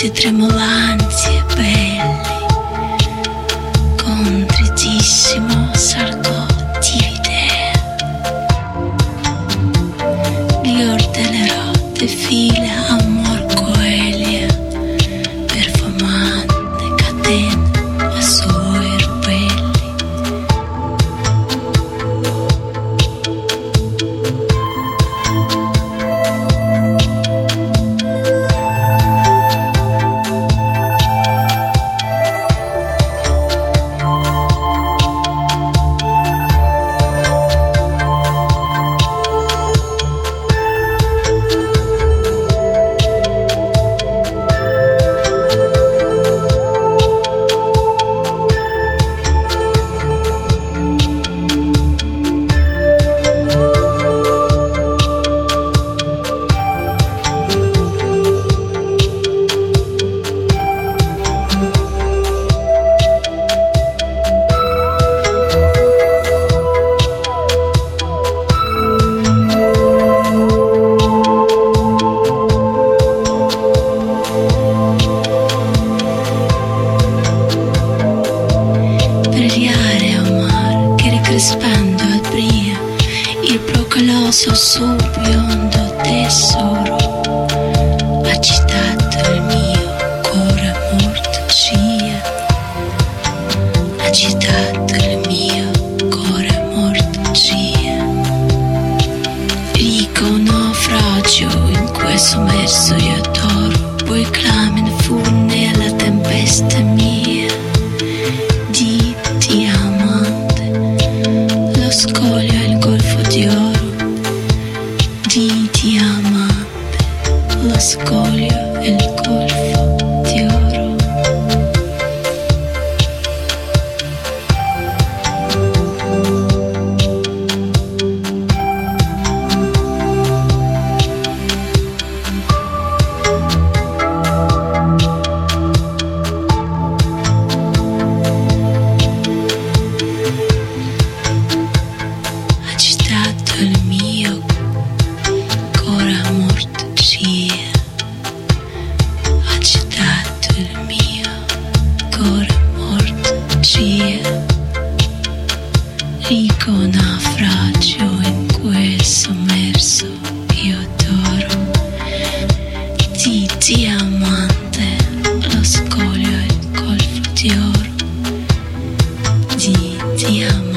flutti tremolanti e belli. Contritissimo salgo di idea gli ordenerò de file amor il procoloso suo biondo tesoro agitato il mio cuore morto cia agitato il mio cuore morto cia Dico un naufragio in cui sommerso io adoro poi clamen fu nella tempesta mia de oro de te amo.